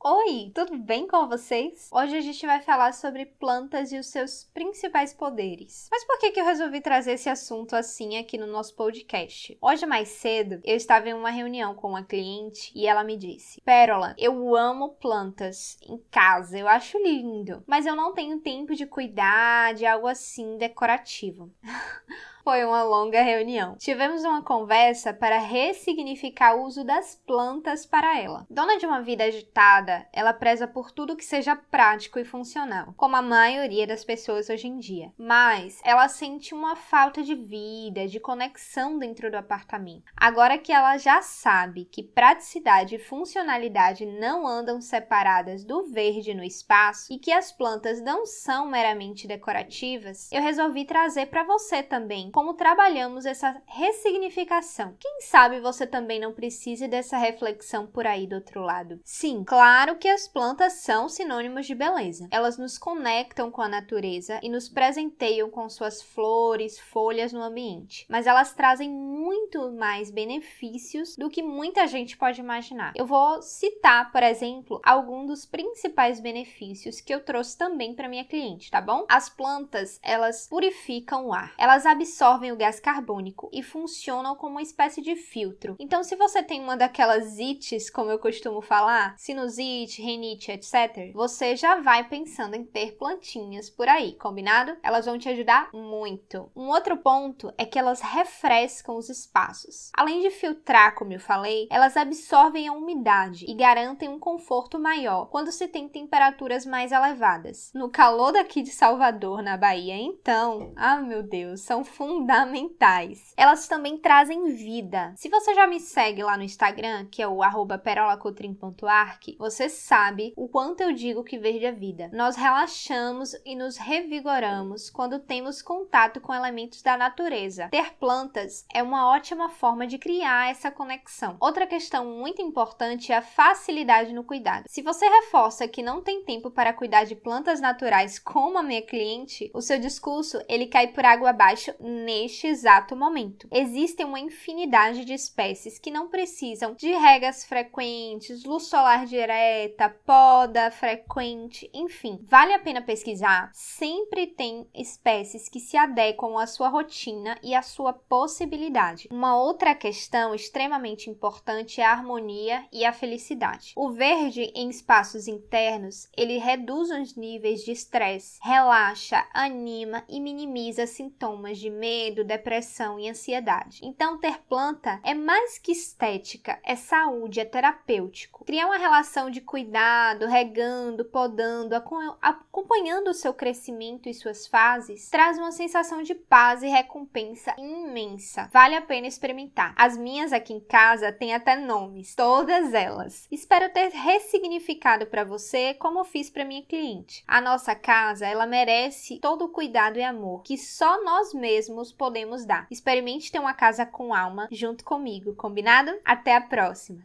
Oi, tudo bem com vocês? Hoje a gente vai falar sobre plantas e os seus principais poderes. Mas por que, que eu resolvi trazer esse assunto assim aqui no nosso podcast? Hoje mais cedo eu estava em uma reunião com uma cliente e ela me disse: Pérola, eu amo plantas em casa, eu acho lindo, mas eu não tenho tempo de cuidar de algo assim decorativo. Foi uma longa reunião. Tivemos uma conversa para ressignificar o uso das plantas para ela. Dona de uma vida agitada, ela preza por tudo que seja prático e funcional, como a maioria das pessoas hoje em dia. Mas ela sente uma falta de vida, de conexão dentro do apartamento. Agora que ela já sabe que praticidade e funcionalidade não andam separadas do verde no espaço e que as plantas não são meramente decorativas, eu resolvi trazer para você também como trabalhamos essa ressignificação. Quem sabe você também não precise dessa reflexão por aí do outro lado. Sim, claro que as plantas são sinônimos de beleza. Elas nos conectam com a natureza e nos presenteiam com suas flores, folhas no ambiente. Mas elas trazem muito mais benefícios do que muita gente pode imaginar. Eu vou citar, por exemplo, alguns dos principais benefícios que eu trouxe também para minha cliente, tá bom? As plantas, elas purificam o ar. Elas absorvem absorvem o gás carbônico e funcionam como uma espécie de filtro. Então, se você tem uma daquelas ites, como eu costumo falar, sinusite, rinite, etc., você já vai pensando em ter plantinhas por aí, combinado? Elas vão te ajudar muito. Um outro ponto é que elas refrescam os espaços. Além de filtrar, como eu falei, elas absorvem a umidade e garantem um conforto maior quando se tem temperaturas mais elevadas. No calor daqui de Salvador, na Bahia, então, ah meu Deus, são fundamentais. Elas também trazem vida. Se você já me segue lá no Instagram, que é o perolacotrim.arc, você sabe o quanto eu digo que verde é vida. Nós relaxamos e nos revigoramos quando temos contato com elementos da natureza. Ter plantas é uma ótima forma de criar essa conexão. Outra questão muito importante é a facilidade no cuidado. Se você reforça que não tem tempo para cuidar de plantas naturais como a minha cliente, o seu discurso ele cai por água abaixo neste exato momento. Existem uma infinidade de espécies que não precisam de regas frequentes, luz solar direta, poda frequente, enfim. Vale a pena pesquisar. Sempre tem espécies que se adequam à sua rotina e à sua possibilidade. Uma outra questão extremamente importante é a harmonia e a felicidade. O verde em espaços internos, ele reduz os níveis de estresse, relaxa, anima e minimiza sintomas de medo medo, depressão e ansiedade. Então, ter planta é mais que estética, é saúde, é terapêutico. Criar uma relação de cuidado, regando, podando, acompanhando o seu crescimento e suas fases, traz uma sensação de paz e recompensa imensa. Vale a pena experimentar. As minhas aqui em casa têm até nomes, todas elas. Espero ter ressignificado para você como fiz para minha cliente. A nossa casa, ela merece todo o cuidado e amor que só nós mesmos podemos dar. Experimente ter uma casa com alma junto comigo, combinado? Até a próxima!